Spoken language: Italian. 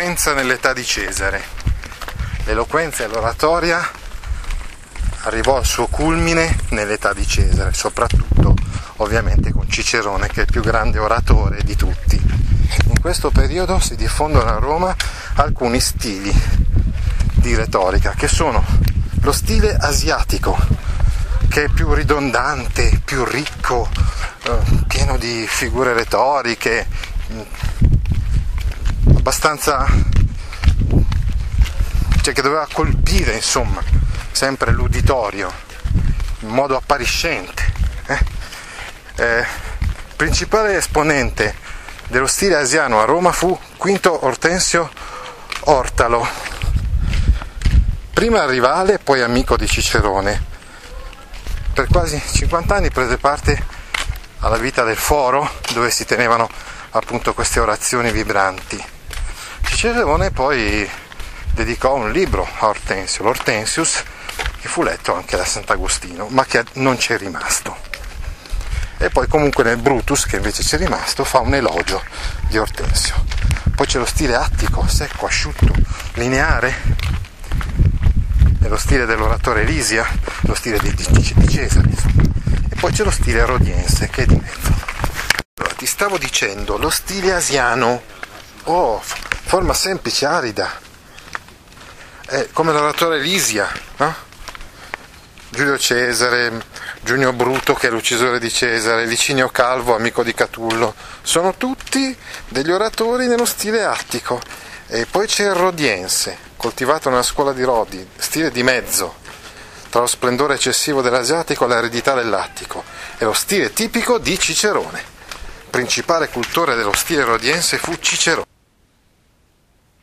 L'eloquenza nell'età di Cesare. L'eloquenza e l'oratoria arrivò al suo culmine nell'età di Cesare, soprattutto ovviamente con Cicerone che è il più grande oratore di tutti. In questo periodo si diffondono a Roma alcuni stili di retorica che sono lo stile asiatico, che è più ridondante, più ricco, eh, pieno di figure retoriche, abbastanza cioè che doveva colpire insomma sempre l'uditorio in modo appariscente eh? Eh, principale esponente dello stile asiano a Roma fu Quinto Ortensio Ortalo prima rivale poi amico di Cicerone per quasi 50 anni prese parte alla vita del foro dove si tenevano appunto queste orazioni vibranti Cicerone poi dedicò un libro a Ortensio, l'Hortensius, che fu letto anche da Sant'Agostino, ma che non c'è rimasto. E poi comunque nel Brutus, che invece c'è rimasto, fa un elogio di Ortensio. Poi c'è lo stile attico, secco, asciutto, lineare, è lo stile dell'oratore Elisia, lo stile di, di, di Cesare, insomma. E poi c'è lo stile rodiense, che è di mezzo. Allora, ti stavo dicendo, lo stile asiano, oh, forma semplice, arida, è come l'oratore Elisia, no? Giulio Cesare, Giunio Bruto che è l'uccisore di Cesare, Licinio Calvo, amico di Catullo, sono tutti degli oratori nello stile attico. E poi c'è il rodiense, coltivato nella scuola di Rodi, stile di mezzo, tra lo splendore eccessivo dell'asiatico e l'eredità dell'attico, è lo stile tipico di Cicerone. Principale cultore dello stile rodiense fu Cicerone.